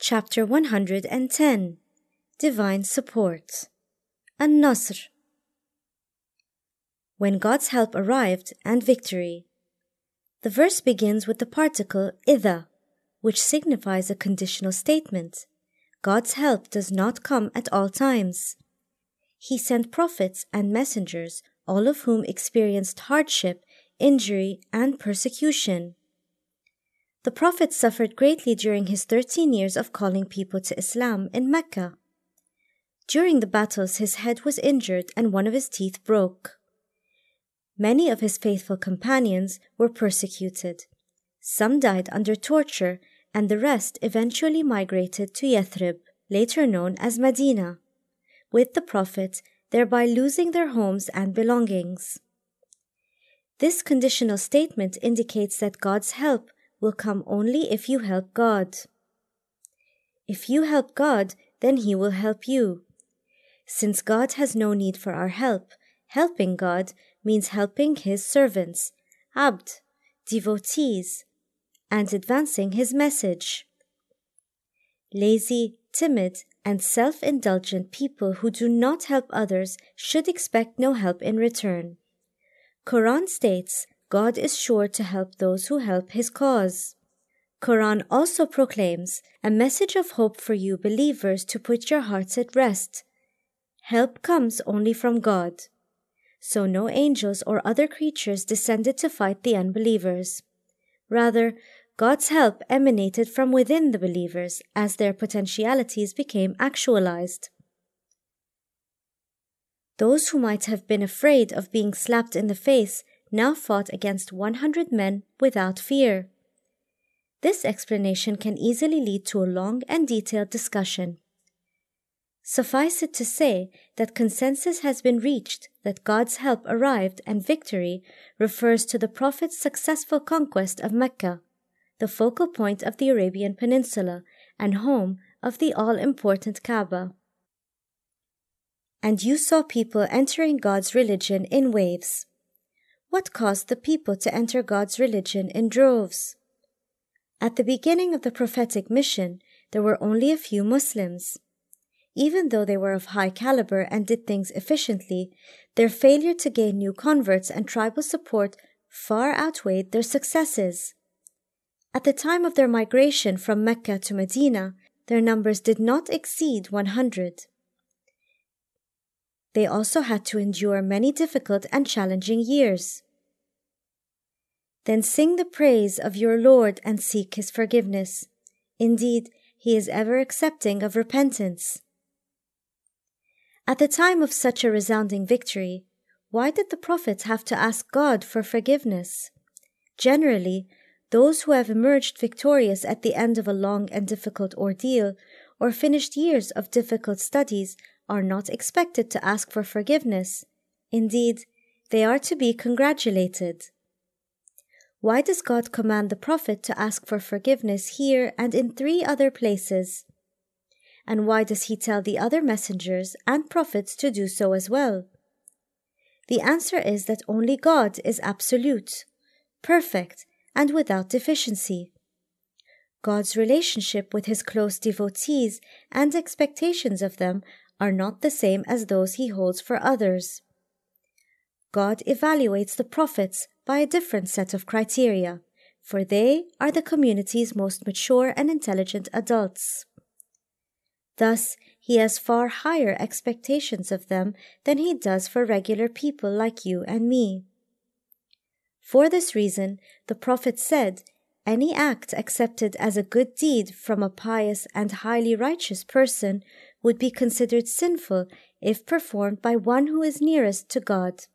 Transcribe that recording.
Chapter 110 Divine Support An Nasr When God's help arrived and victory. The verse begins with the particle idha, which signifies a conditional statement. God's help does not come at all times. He sent prophets and messengers, all of whom experienced hardship, injury, and persecution. The Prophet suffered greatly during his 13 years of calling people to Islam in Mecca. During the battles, his head was injured and one of his teeth broke. Many of his faithful companions were persecuted. Some died under torture, and the rest eventually migrated to Yathrib, later known as Medina, with the Prophet, thereby losing their homes and belongings. This conditional statement indicates that God's help will come only if you help God. If you help God, then He will help you. Since God has no need for our help, helping God means helping His servants, abd, devotees, and advancing His message. Lazy, timid, and self indulgent people who do not help others should expect no help in return. Quran states God is sure to help those who help his cause. Quran also proclaims a message of hope for you believers to put your hearts at rest. Help comes only from God. So no angels or other creatures descended to fight the unbelievers. Rather, God's help emanated from within the believers as their potentialities became actualized. Those who might have been afraid of being slapped in the face now fought against 100 men without fear. This explanation can easily lead to a long and detailed discussion. Suffice it to say that consensus has been reached that God's help arrived and victory refers to the Prophet's successful conquest of Mecca, the focal point of the Arabian Peninsula and home of the all important Kaaba. And you saw people entering God's religion in waves. What caused the people to enter God's religion in droves? At the beginning of the prophetic mission, there were only a few Muslims. Even though they were of high caliber and did things efficiently, their failure to gain new converts and tribal support far outweighed their successes. At the time of their migration from Mecca to Medina, their numbers did not exceed 100. They also had to endure many difficult and challenging years. Then sing the praise of your Lord and seek his forgiveness. Indeed, he is ever accepting of repentance. At the time of such a resounding victory, why did the prophets have to ask God for forgiveness? Generally, those who have emerged victorious at the end of a long and difficult ordeal or finished years of difficult studies are not expected to ask for forgiveness. Indeed, they are to be congratulated. Why does God command the prophet to ask for forgiveness here and in three other places? And why does he tell the other messengers and prophets to do so as well? The answer is that only God is absolute, perfect, and without deficiency. God's relationship with his close devotees and expectations of them are not the same as those he holds for others. God evaluates the prophets by a different set of criteria, for they are the community's most mature and intelligent adults. Thus, he has far higher expectations of them than he does for regular people like you and me. For this reason, the Prophet said, Any act accepted as a good deed from a pious and highly righteous person would be considered sinful if performed by one who is nearest to God.